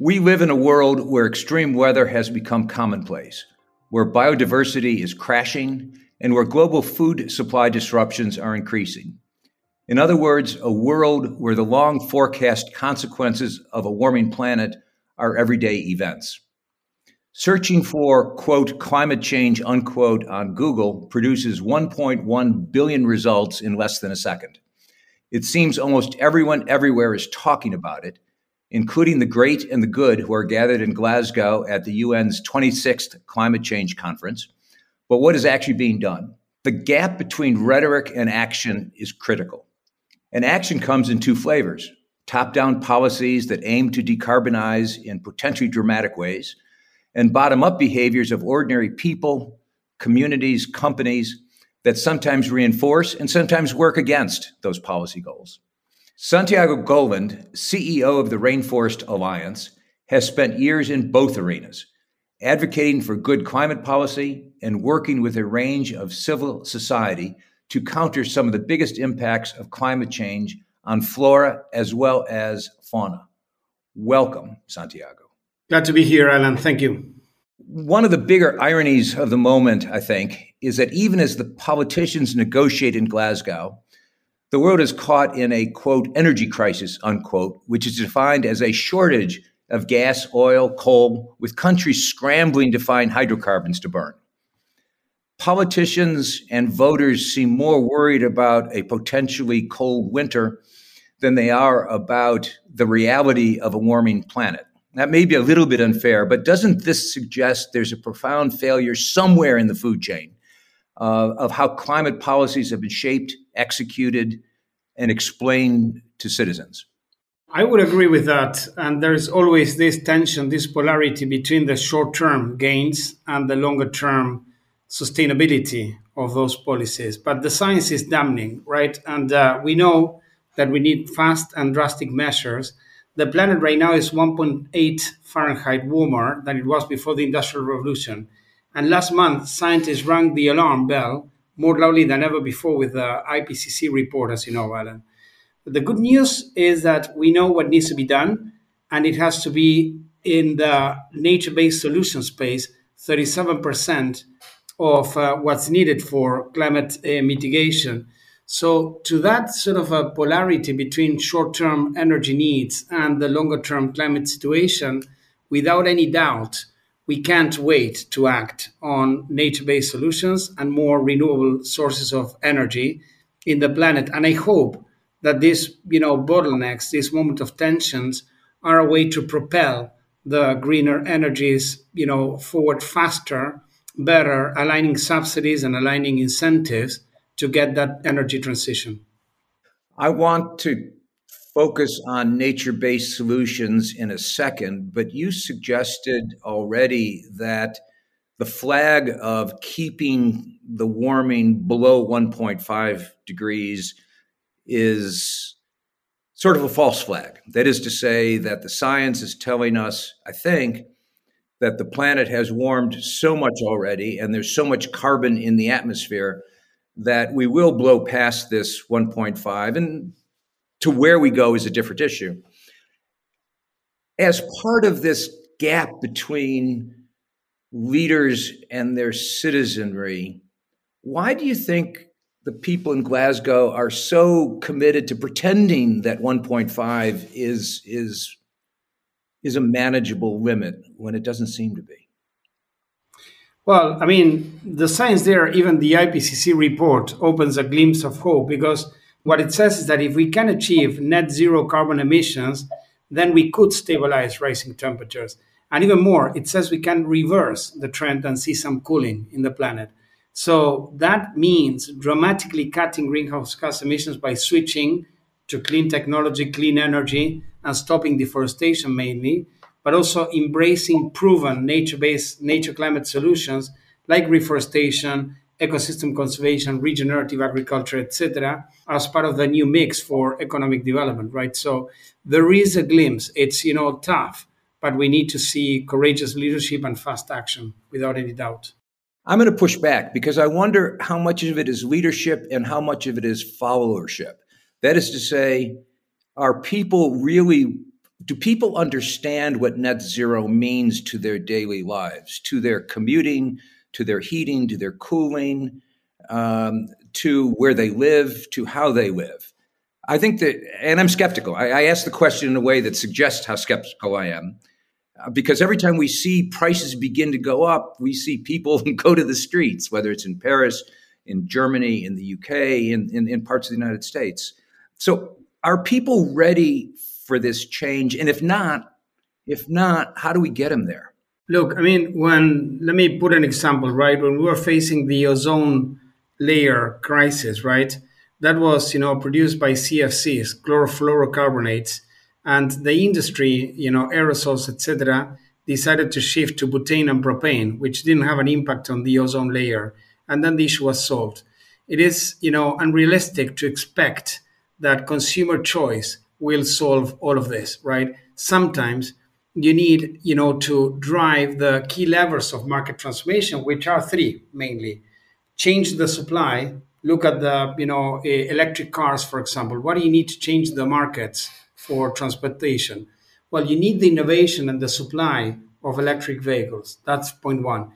We live in a world where extreme weather has become commonplace, where biodiversity is crashing, and where global food supply disruptions are increasing. In other words, a world where the long forecast consequences of a warming planet are everyday events. Searching for, quote, climate change, unquote, on Google produces 1.1 billion results in less than a second. It seems almost everyone everywhere is talking about it, including the great and the good who are gathered in Glasgow at the UN's 26th Climate Change Conference. But what is actually being done? The gap between rhetoric and action is critical. And action comes in two flavors top down policies that aim to decarbonize in potentially dramatic ways, and bottom up behaviors of ordinary people, communities, companies that sometimes reinforce and sometimes work against those policy goals. Santiago Gowland, CEO of the Rainforest Alliance, has spent years in both arenas, advocating for good climate policy and working with a range of civil society to counter some of the biggest impacts of climate change on flora as well as fauna. Welcome, Santiago. Glad to be here, Alan. Thank you. One of the bigger ironies of the moment, I think, is that even as the politicians negotiate in Glasgow, the world is caught in a quote energy crisis unquote which is defined as a shortage of gas oil coal with countries scrambling to find hydrocarbons to burn. Politicians and voters seem more worried about a potentially cold winter than they are about the reality of a warming planet. That may be a little bit unfair but doesn't this suggest there's a profound failure somewhere in the food chain uh, of how climate policies have been shaped, executed, and explained to citizens. I would agree with that. And there's always this tension, this polarity between the short term gains and the longer term sustainability of those policies. But the science is damning, right? And uh, we know that we need fast and drastic measures. The planet right now is 1.8 Fahrenheit warmer than it was before the Industrial Revolution. And last month, scientists rang the alarm bell more loudly than ever before with the IPCC report, as you know, Alan. The good news is that we know what needs to be done, and it has to be in the nature based solution space 37% of uh, what's needed for climate uh, mitigation. So, to that sort of a polarity between short term energy needs and the longer term climate situation, without any doubt, we can't wait to act on nature based solutions and more renewable sources of energy in the planet. And I hope that these you know, bottlenecks, this moment of tensions, are a way to propel the greener energies you know, forward faster, better, aligning subsidies and aligning incentives to get that energy transition. I want to focus on nature based solutions in a second, but you suggested already that the flag of keeping the warming below 1.5 degrees is sort of a false flag. That is to say, that the science is telling us, I think, that the planet has warmed so much already and there's so much carbon in the atmosphere that we will blow past this 1.5. And to where we go is a different issue. As part of this gap between leaders and their citizenry, why do you think the people in Glasgow are so committed to pretending that 1.5 is is is a manageable limit when it doesn't seem to be? Well, I mean, the science there, even the IPCC report opens a glimpse of hope because what it says is that if we can achieve net zero carbon emissions, then we could stabilize rising temperatures. And even more, it says we can reverse the trend and see some cooling in the planet. So that means dramatically cutting greenhouse gas emissions by switching to clean technology, clean energy, and stopping deforestation mainly, but also embracing proven nature-based nature climate solutions like reforestation, ecosystem conservation, regenerative agriculture, etc., as part of the new mix for economic development, right? So there is a glimpse. It's you know tough, but we need to see courageous leadership and fast action without any doubt. I'm going to push back because I wonder how much of it is leadership and how much of it is followership. That is to say, are people really, do people understand what net zero means to their daily lives, to their commuting, to their heating, to their cooling, um, to where they live, to how they live? I think that, and I'm skeptical. I, I ask the question in a way that suggests how skeptical I am. Uh, because every time we see prices begin to go up, we see people go to the streets, whether it's in Paris, in Germany, in the UK, in, in, in parts of the United States. So, are people ready for this change? And if not, if not, how do we get them there? Look, I mean, when let me put an example, right? When we were facing the ozone layer crisis, right? That was, you know, produced by CFCs, chlorofluorocarbonates and the industry, you know, aerosols, etc., decided to shift to butane and propane, which didn't have an impact on the ozone layer, and then the issue was solved. It is, you know, unrealistic to expect that consumer choice will solve all of this, right? Sometimes you need, you know, to drive the key levers of market transformation, which are three mainly: change the supply. Look at the, you know, electric cars, for example. What do you need to change the markets? for transportation? Well, you need the innovation and the supply of electric vehicles. That's point one.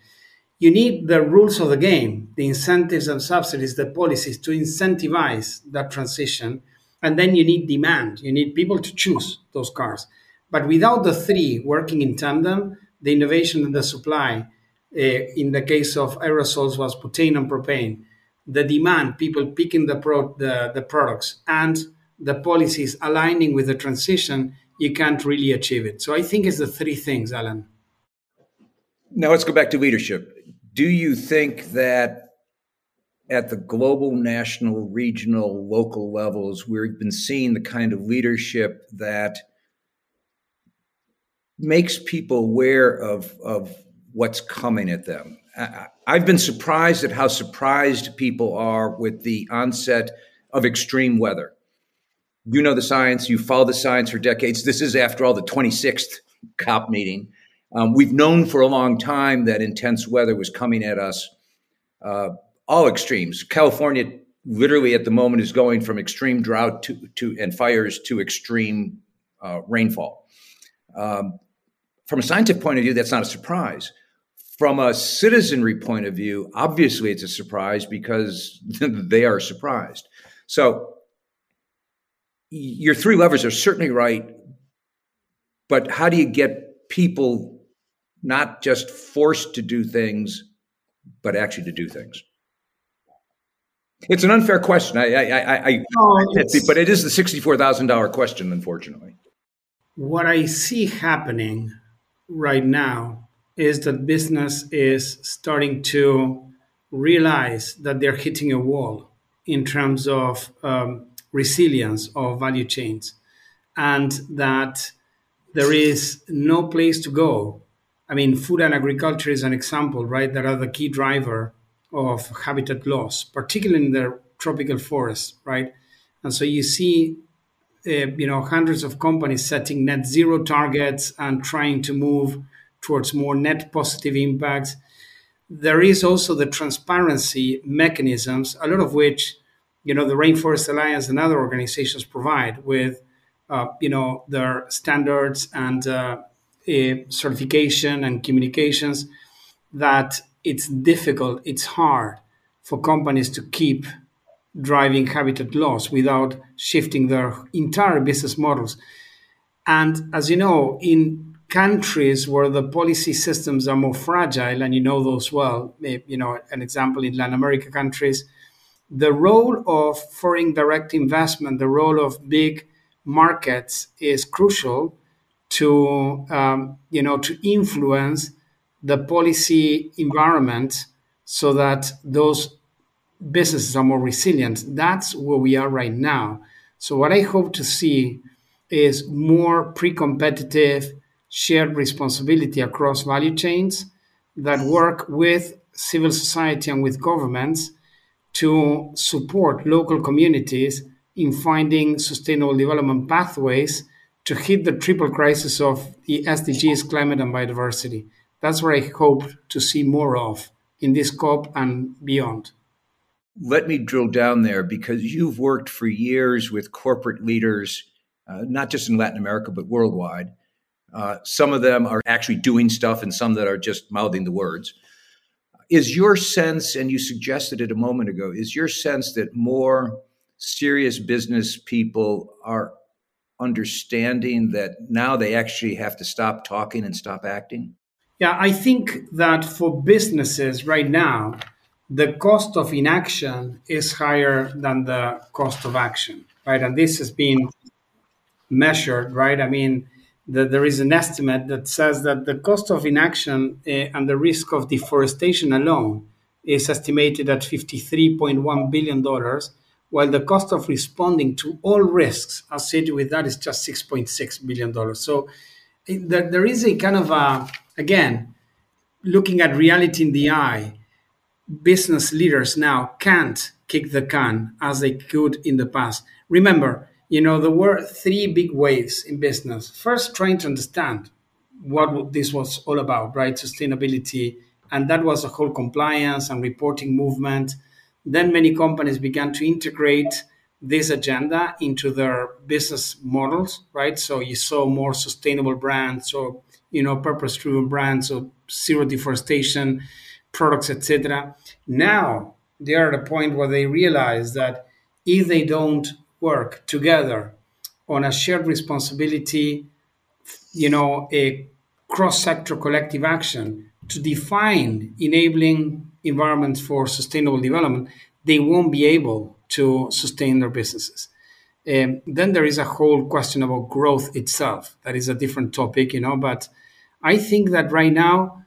You need the rules of the game, the incentives and subsidies, the policies to incentivize that transition. And then you need demand. You need people to choose those cars. But without the three working in tandem, the innovation and the supply, uh, in the case of aerosols, was butane and propane. The demand, people picking the, pro- the, the products, and the policies aligning with the transition, you can't really achieve it. So I think it's the three things, Alan. Now let's go back to leadership. Do you think that at the global, national, regional, local levels, we've been seeing the kind of leadership that makes people aware of, of what's coming at them? I, I've been surprised at how surprised people are with the onset of extreme weather you know the science, you follow the science for decades. This is, after all, the 26th COP meeting. Um, we've known for a long time that intense weather was coming at us, uh, all extremes. California, literally at the moment, is going from extreme drought to, to and fires to extreme uh, rainfall. Um, from a scientific point of view, that's not a surprise. From a citizenry point of view, obviously it's a surprise because they are surprised. So your three levers are certainly right, but how do you get people not just forced to do things, but actually to do things? It's an unfair question. I, I, I, I no, but it is the sixty-four thousand dollar question, unfortunately. What I see happening right now is that business is starting to realize that they're hitting a wall in terms of um, resilience of value chains and that there is no place to go. I mean, food and agriculture is an example, right? That are the key driver of habitat loss, particularly in the tropical forests, right? And so you see, you know, hundreds of companies setting net zero targets and trying to move towards more net positive impacts. There is also the transparency mechanisms, a lot of which you know the Rainforest Alliance and other organizations provide with uh, you know their standards and uh, certification and communications that it's difficult, it's hard for companies to keep driving habitat loss without shifting their entire business models. And as you know, in countries where the policy systems are more fragile, and you know those well, you know, an example in Latin America countries, the role of foreign direct investment, the role of big markets is crucial to um, you know to influence the policy environment so that those businesses are more resilient. That's where we are right now. So what I hope to see is more pre-competitive, shared responsibility across value chains that work with civil society and with governments to support local communities in finding sustainable development pathways to hit the triple crisis of the SDGs, climate, and biodiversity. That's what I hope to see more of in this COP and beyond. Let me drill down there because you've worked for years with corporate leaders, uh, not just in Latin America, but worldwide. Uh, some of them are actually doing stuff, and some that are just mouthing the words. Is your sense, and you suggested it a moment ago, is your sense that more serious business people are understanding that now they actually have to stop talking and stop acting? Yeah, I think that for businesses right now, the cost of inaction is higher than the cost of action, right? And this has been measured, right? I mean, the, there is an estimate that says that the cost of inaction uh, and the risk of deforestation alone is estimated at $53.1 billion, while the cost of responding to all risks associated with that is just $6.6 billion. So eh, there, there is a kind of a, again, looking at reality in the eye, business leaders now can't kick the can as they could in the past. Remember, you know, there were three big waves in business. First, trying to understand what this was all about, right? Sustainability. And that was a whole compliance and reporting movement. Then many companies began to integrate this agenda into their business models, right? So you saw more sustainable brands or, you know, purpose-driven brands or zero deforestation products, etc. Now they are at a point where they realize that if they don't work together on a shared responsibility, you know, a cross-sector collective action to define enabling environments for sustainable development, they won't be able to sustain their businesses. Um, then there is a whole question about growth itself. That is a different topic, you know. But I think that right now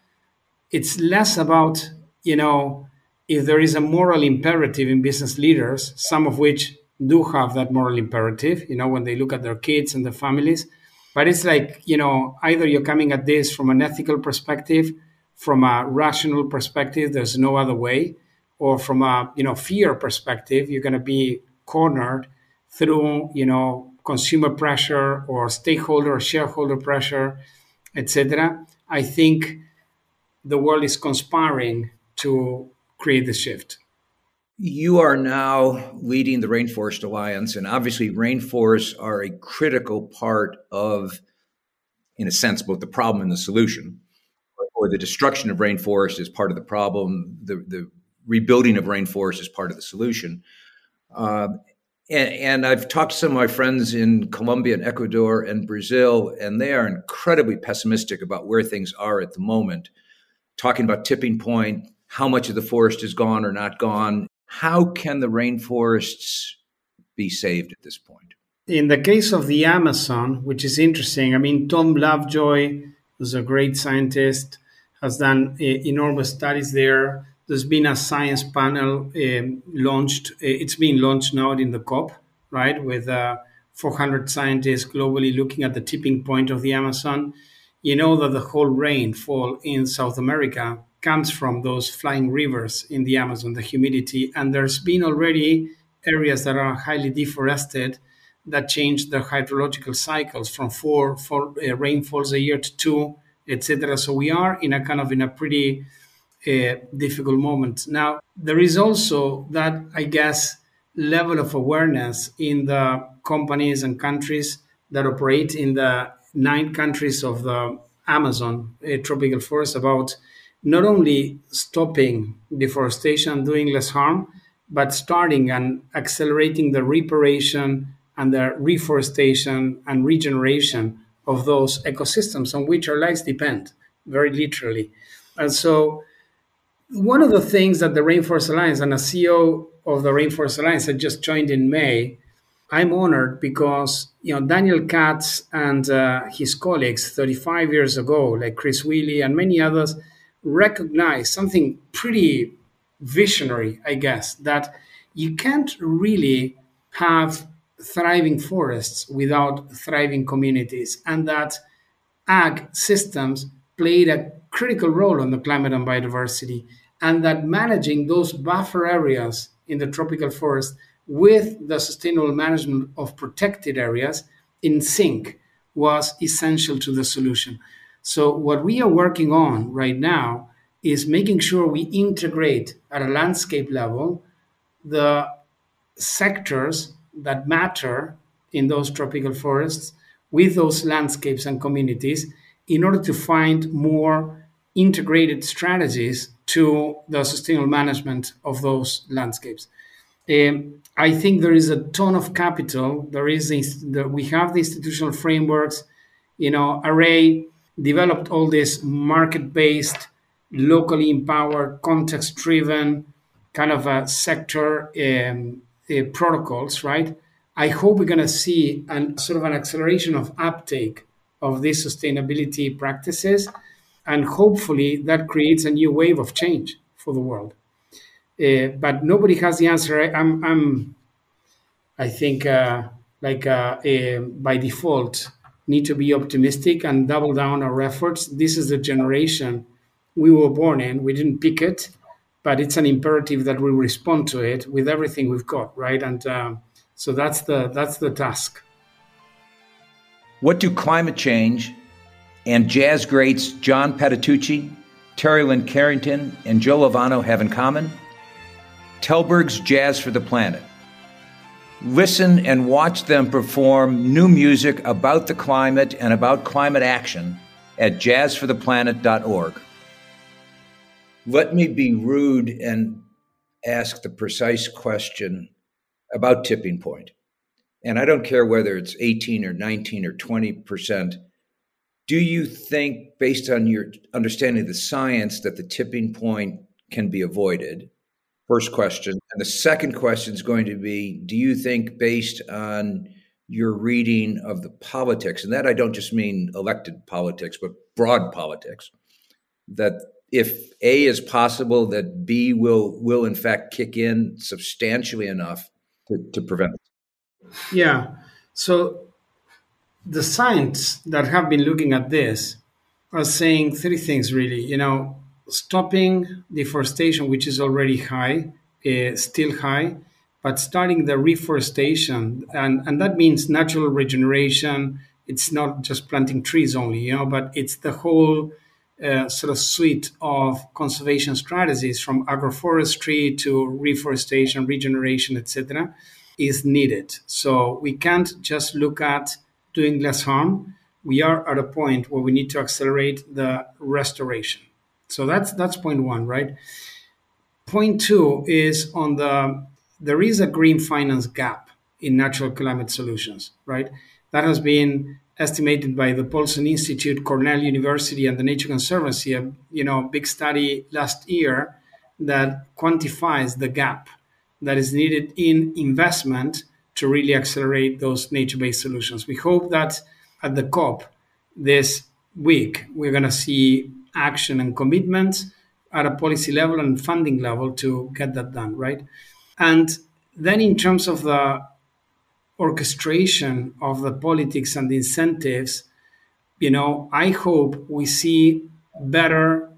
it's less about, you know, if there is a moral imperative in business leaders, some of which do have that moral imperative, you know, when they look at their kids and their families. But it's like, you know, either you're coming at this from an ethical perspective, from a rational perspective, there's no other way, or from a, you know, fear perspective, you're going to be cornered through, you know, consumer pressure or stakeholder or shareholder pressure, etc. I think the world is conspiring to create the shift. You are now leading the Rainforest Alliance, and obviously, rainforests are a critical part of, in a sense, both the problem and the solution. Or the destruction of rainforests is part of the problem. The, the rebuilding of rainforests is part of the solution. Uh, and, and, I've talked to some of my friends in Colombia and Ecuador and Brazil, and they are incredibly pessimistic about where things are at the moment. Talking about tipping point, how much of the forest is gone or not gone, how can the rainforests be saved at this point? In the case of the Amazon, which is interesting, I mean, Tom Lovejoy, who's a great scientist, has done uh, enormous studies there. There's been a science panel uh, launched. Uh, it's been launched now in the COP, right, with uh, 400 scientists globally looking at the tipping point of the Amazon. You know that the whole rainfall in South America comes from those flying rivers in the Amazon, the humidity. And there's been already areas that are highly deforested that change their hydrological cycles from four, four uh, rainfalls a year to two, etc. So we are in a kind of in a pretty uh, difficult moment. Now there is also that I guess level of awareness in the companies and countries that operate in the nine countries of the Amazon tropical forest about not only stopping deforestation, doing less harm, but starting and accelerating the reparation and the reforestation and regeneration of those ecosystems on which our lives depend, very literally. And so, one of the things that the Rainforest Alliance and a CEO of the Rainforest Alliance had just joined in May, I'm honored because you know Daniel Katz and uh, his colleagues 35 years ago, like Chris Wille and many others, recognize something pretty visionary, I guess, that you can't really have thriving forests without thriving communities, and that ag systems played a critical role in the climate and biodiversity, and that managing those buffer areas in the tropical forest with the sustainable management of protected areas in sync was essential to the solution. So, what we are working on right now is making sure we integrate at a landscape level the sectors that matter in those tropical forests with those landscapes and communities in order to find more integrated strategies to the sustainable management of those landscapes. Um, I think there is a ton of capital. There is the, we have the institutional frameworks. You know, RA developed all this market-based, locally empowered, context-driven kind of a sector um, uh, protocols, right? I hope we're going to see an sort of an acceleration of uptake of these sustainability practices, and hopefully that creates a new wave of change for the world. Uh, but nobody has the answer. I, am I'm, I think, uh, like uh, uh, by default, need to be optimistic and double down our efforts. This is the generation we were born in. We didn't pick it, but it's an imperative that we respond to it with everything we've got, right? And um, so that's the that's the task. What do climate change and jazz greats John Patitucci, Terri Lyne Carrington, and Joe Lovano have in common? Tällberg's Jazz for the Planet. Listen and watch them perform new music about the climate and about climate action at jazzfortheplanet.org. Let me be rude and ask the precise question about tipping point. And I don't care whether it's 18 or 19 or 20%. Do you think, based on your understanding of the science, that the tipping point can be avoided? First question. And the second question is going to be Do you think, based on your reading of the politics, and that I don't just mean elected politics, but broad politics, that if A is possible, that B will will in fact kick in substantially enough to, to prevent it? Yeah. So the science that have been looking at this are saying three things really. You know, stopping deforestation, which is already high, uh, still high, but starting the reforestation, and, and that means natural regeneration. It's not just planting trees only, you know, but it's the whole uh, sort of suite of conservation strategies from agroforestry to reforestation, regeneration, etc., is needed. So we can't just look at doing less harm. We are at a point where we need to accelerate the restoration. So that's that's point one, right? Point two is on the there is a green finance gap in natural climate solutions, right? That has been estimated by the Paulson Institute, Cornell University, and the Nature Conservancy. A you know big study last year that quantifies the gap that is needed in investment to really accelerate those nature-based solutions. We hope that at the COP this week we're going to see action and commitments at a policy level and funding level to get that done, right? And then in terms of the orchestration of the politics and the incentives, you know, I hope we see better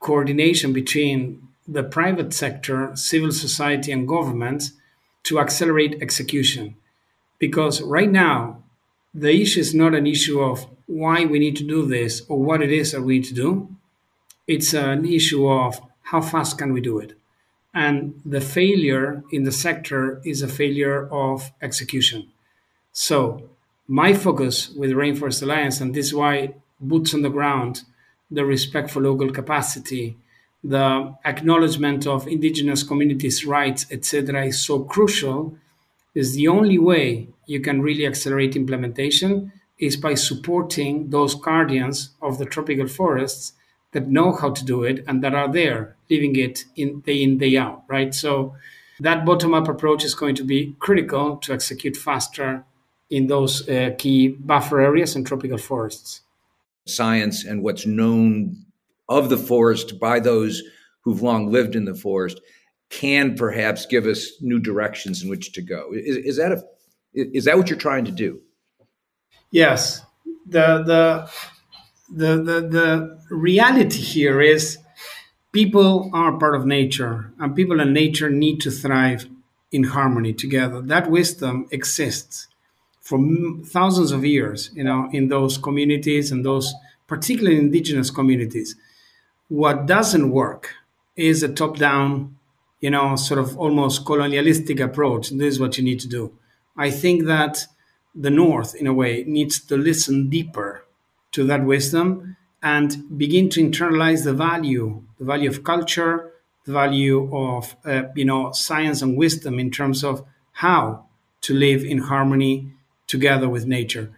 coordination between the private sector, civil society, and governments to accelerate execution. Because right now, the issue is not an issue of why we need to do this or what it is that we need to do. It's an issue of how fast can we do it. And the failure in the sector is a failure of execution. So, my focus with Rainforest Alliance, and this is why boots on the ground, the respect for local capacity, the acknowledgement of indigenous communities' rights, etc., is so crucial. Is the only way you can really accelerate implementation is by supporting those guardians of the tropical forests that know how to do it and that are there living it in day in day out right? So that bottom up approach is going to be critical to execute faster in those uh, key buffer areas and tropical forests. Science and what's known of the forest by those who've long lived in the forest can perhaps give us new directions in which to go. Is, is that a is that what you're trying to do yes the the the, the, the reality here is people are part of nature, and people and nature need to thrive in harmony together. That wisdom exists for thousands of years, you know, in those communities and those particularly indigenous communities. What doesn't work is a top-down, you know, sort of almost colonialistic approach. This is what you need to do. I think that the North, in a way, needs to listen deeper to that wisdom and begin to internalize the value, the value of culture, the value of uh, you know science and wisdom in terms of how to live in harmony together with nature.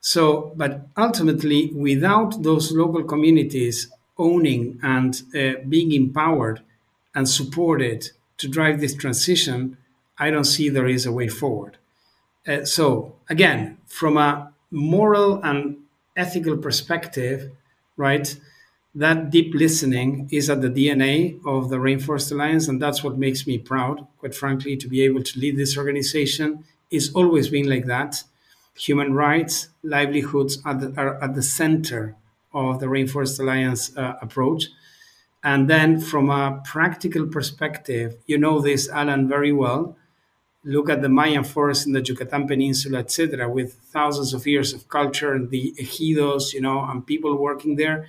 So, but ultimately, without those local communities owning and uh, being empowered and supported to drive this transition, I don't see there is a way forward. Uh, so, again, from a moral and ethical perspective, right? That deep listening is at the DNA of the Rainforest Alliance, and that's what makes me proud, quite frankly, to be able to lead this organization. It's always been like that. Human rights, livelihoods are, the, are at the center of the Rainforest Alliance uh, approach. And then, from a practical perspective, you know this, Alan, very well look at the Mayan forest in the Yucatan Peninsula, etc., with thousands of years of culture and the ejidos, you know, and people working there,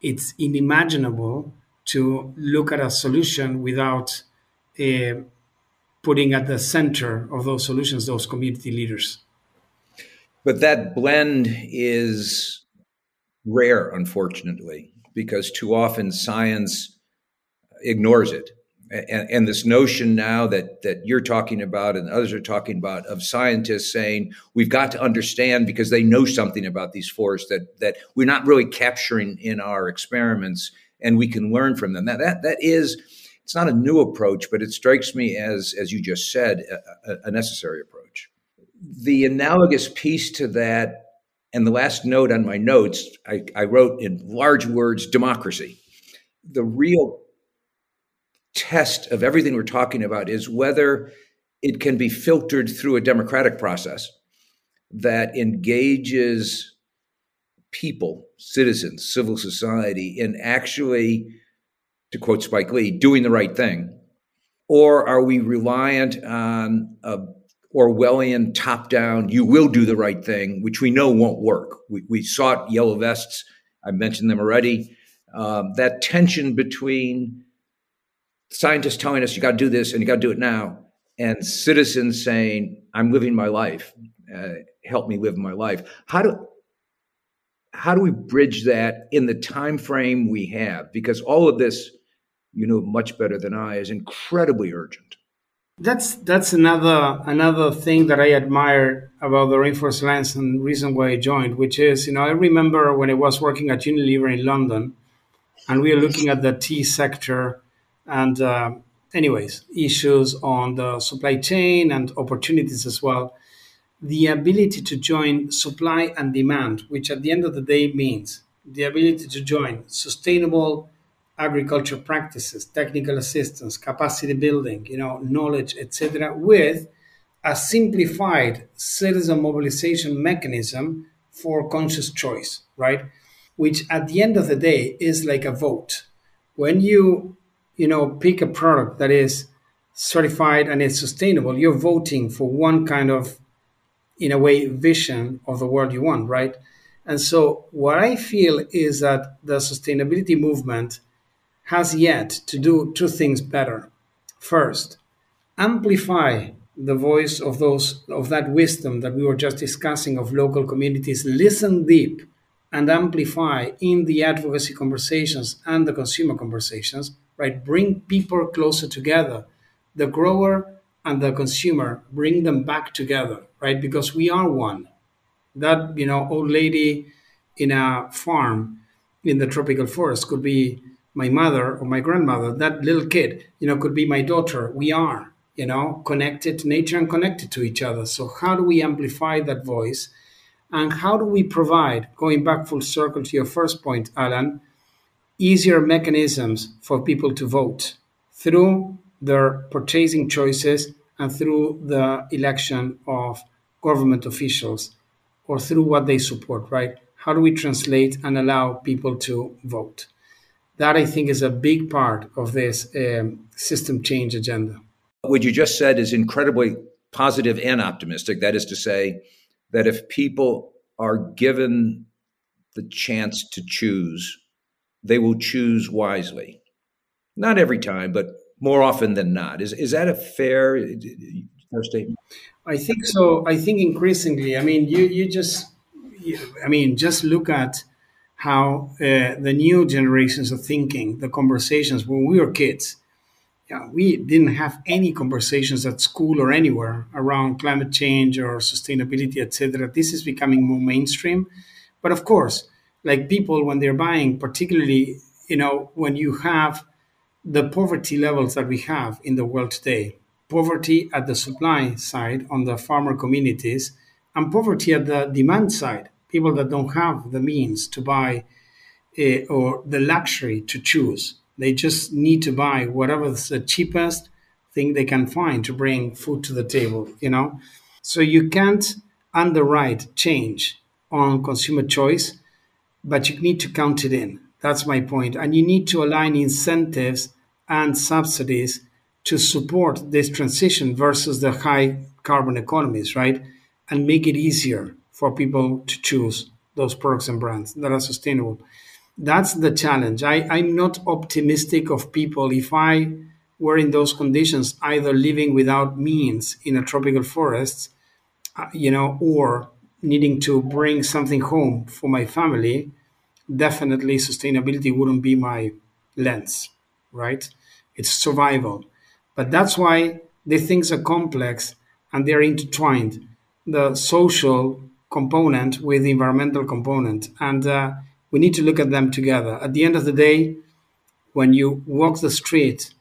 it's unimaginable to look at a solution without uh, putting at the center of those solutions those community leaders. But that blend is rare, unfortunately, because too often science ignores it and, and, this notion now that that you're talking about and others are talking about of scientists saying we've got to understand because they know something about these forests that that we're not really capturing in our experiments and we can learn from them. That that that is it's not a new approach, but it strikes me as as you just said a, a necessary approach. The analogous piece to that, and the last note on my notes, I, I wrote in large words democracy. The real test of everything we're talking about is whether it can be filtered through a democratic process that engages people, citizens, civil society in actually, to quote Spike Lee, doing the right thing? Or are we reliant on a Orwellian top down, you will do the right thing, which we know won't work? We, we it, yellow vests, I mentioned them already. Um, that tension between scientists telling us you got to do this and you got to do it now, and citizens saying, "I'm living my life. Uh, help me live my life." How do how do we bridge that in the time frame we have? Because all of this, you know much better than I, is incredibly urgent. That's that's another another thing that I admire about the Rainforest Alliance and reason why I joined, which is you know I remember when I was working at Unilever in London, and we were looking at the tea sector and uh, anyways issues on the supply chain and opportunities as well. The ability to join supply and demand which at the end of the day means the ability to join sustainable agriculture practices technical assistance capacity building you know knowledge etc with a simplified citizen mobilization mechanism for conscious choice right? Which at the end of the day is like a vote. When you you know, pick a product that is certified and it's sustainable, you're voting for one kind of, in a way, vision of the world you want, right? And so, what I feel is that the sustainability movement has yet to do two things better. First, amplify the voice of those of that wisdom that we were just discussing of local communities. Listen deep and amplify in the advocacy conversations and the consumer conversations right? Bring people closer together. The grower and the consumer, bring them back together, right? Because we are one. That, you know, old lady in a farm in the tropical forest could be my mother or my grandmother. That little kid, you know, could be my daughter. We are, you know, connected to nature and connected to each other. So, how do we amplify that voice? And how do we provide, going back full circle to your first point, Alan, easier mechanisms for people to vote through their purchasing choices and through the election of government officials or through what they support, right? how do we translate and allow people to vote? That I think is a big part of this um, system change agenda. What you just said is incredibly positive and optimistic. That is to say, that if people are given the chance to choose, they will choose wisely. Not every time, but more often than not. Is is that a fair, fair statement? I think so. I think increasingly. I mean, you you just, I mean, just look at how uh, the new generations are thinking, the conversations when we were kids. Yeah, we didn't have any conversations at school or anywhere around climate change or sustainability, etc. This is becoming more mainstream. But of course, like people when they're buying, particularly, you know, when you have the poverty levels that we have in the world today poverty at the supply side on the farmer communities and poverty at the demand side people that don't have the means to buy uh, or the luxury to choose. They just need to buy whatever's the cheapest thing they can find to bring food to the table you know? So you can't underwrite change on consumer choice but you need to count it in that's my point. And you need to align incentives and subsidies to support this transition versus the high carbon economies, right? And make it easier for people to choose those products and brands that are sustainable. That's the challenge. I, I'm not optimistic of people if I were in those conditions, either living without means in a tropical forest, uh, you know, or needing to bring something home for my family definitely sustainability wouldn't be my lens, right? It's survival. But that's why the things are complex and they're intertwined. The social component with the environmental component. And uh, we need to look at them together. At the end of the day, when you walk the street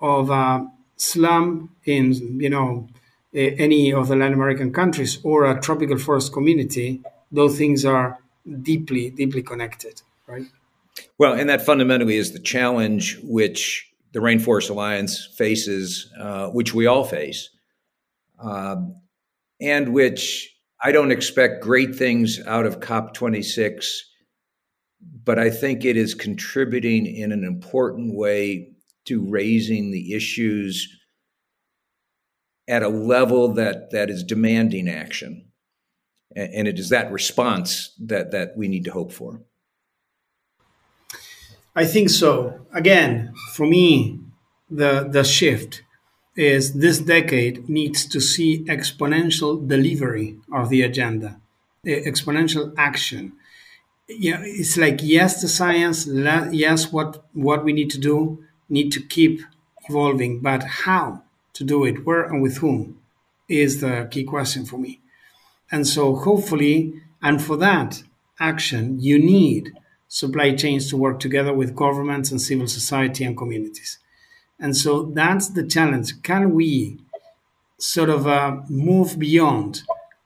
of a slum in, you know, any of the Latin American countries or a tropical forest community, those things are deeply, deeply connected, right? Well, and that fundamentally is the challenge which the Rainforest Alliance faces, uh, which we all face, um, and which I don't expect great things out of COP26, but I think it is contributing in an important way to raising the issues at a level that that is demanding action. And it is that response that that we need to hope for. I think so. Again for me the the shift is this decade needs to see exponential delivery of the agenda exponential action. Know, it's like yes the science yes what what we need to do need to keep evolving but how to do it where and with whom is the key question for me and so, hopefully, and for that action, you need supply chains to work together with governments and civil society and communities. And so, that's the challenge. Can we sort of uh, move beyond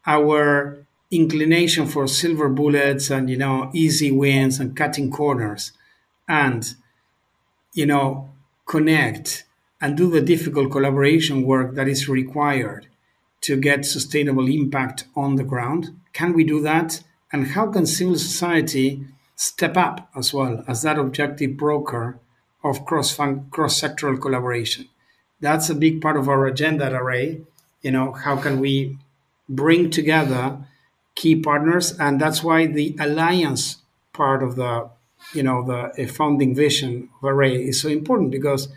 our inclination for silver bullets and you know easy wins and cutting corners and you know connect and do the difficult collaboration work that is required to get sustainable impact on the ground? Can we do that? And how can civil society step up as well as that objective broker of cross cross sectoral collaboration? That's a big part of our agenda at RA. You know, how can we bring together key partners? And that's why the alliance part of the you know the founding vision of RA is so important because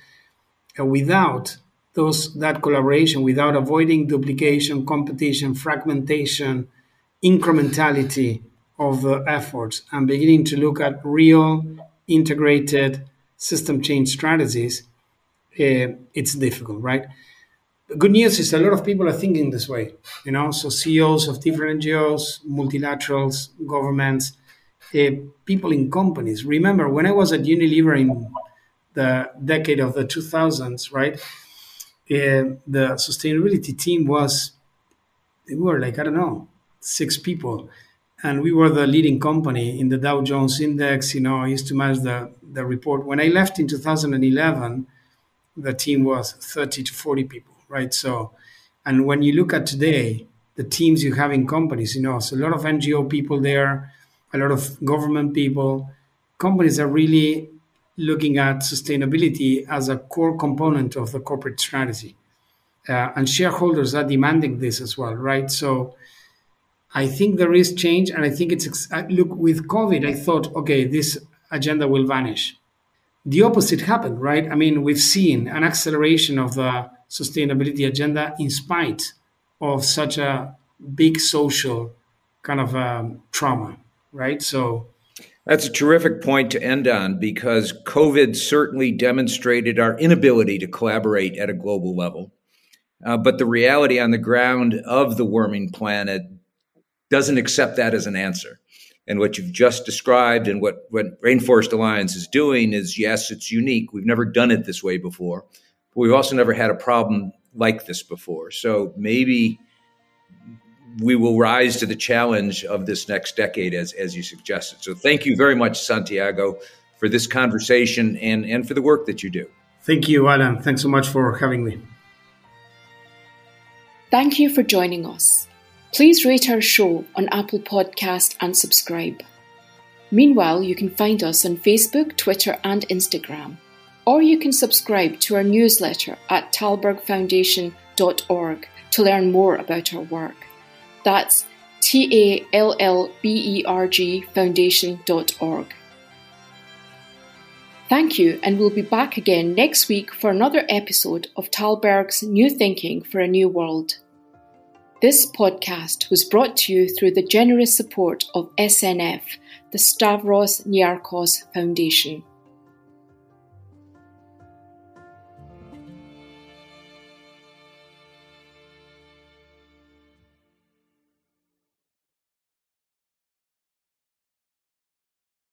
without those that collaboration without avoiding duplication, competition, fragmentation, incrementality of the efforts, and beginning to look at real integrated system change strategies, uh, it's difficult, right? The good news is a lot of people are thinking this way, you know. So CEOs of different NGOs, multilaterals, governments, uh, people in companies. Remember, when I was at Unilever in the decade of the 2000s, right? And the sustainability team was they were like I don't know six people, and we were the leading company in the Dow Jones Index. You know, I used to manage the the report. When I left in 2011, the team was 30 to 40 people, right? So, and when you look at today, the teams you have in companies, you know, so a lot of NGO people there, a lot of government people, companies are really looking at sustainability as a core component of the corporate strategy. Uh, and shareholders are demanding this as well, right? So I think there is change, and I think it's look with COVID. I thought, okay, this agenda will vanish. The opposite happened, right? I mean, we've seen an acceleration of the sustainability agenda in spite of such a big social kind of um, trauma, right? So that's a terrific point to end on because COVID certainly demonstrated our inability to collaborate at a global level. Uh, but the reality on the ground of the warming planet doesn't accept that as an answer. And what you've just described and what, what Rainforest Alliance is doing is yes, it's unique. We've never done it this way before, but we've also never had a problem like this before. So maybe we will rise to the challenge of this next decade, as, as you suggested. So thank you very much, Santiago, for this conversation and, and for the work that you do. Thank you, Alan. Thanks so much for having me. Thank you for joining us. Please rate our show on Apple Podcast and subscribe. Meanwhile, you can find us on Facebook, Twitter, and Instagram. Or you can subscribe to our newsletter at tallbergfoundation.org to learn more about our work. That's T A L L B E R G foundation.org. Thank you, and we'll be back again next week for another episode of Tällberg's New Thinking for a New World. This podcast was brought to you through the generous support of SNF, the Stavros Niarchos Foundation.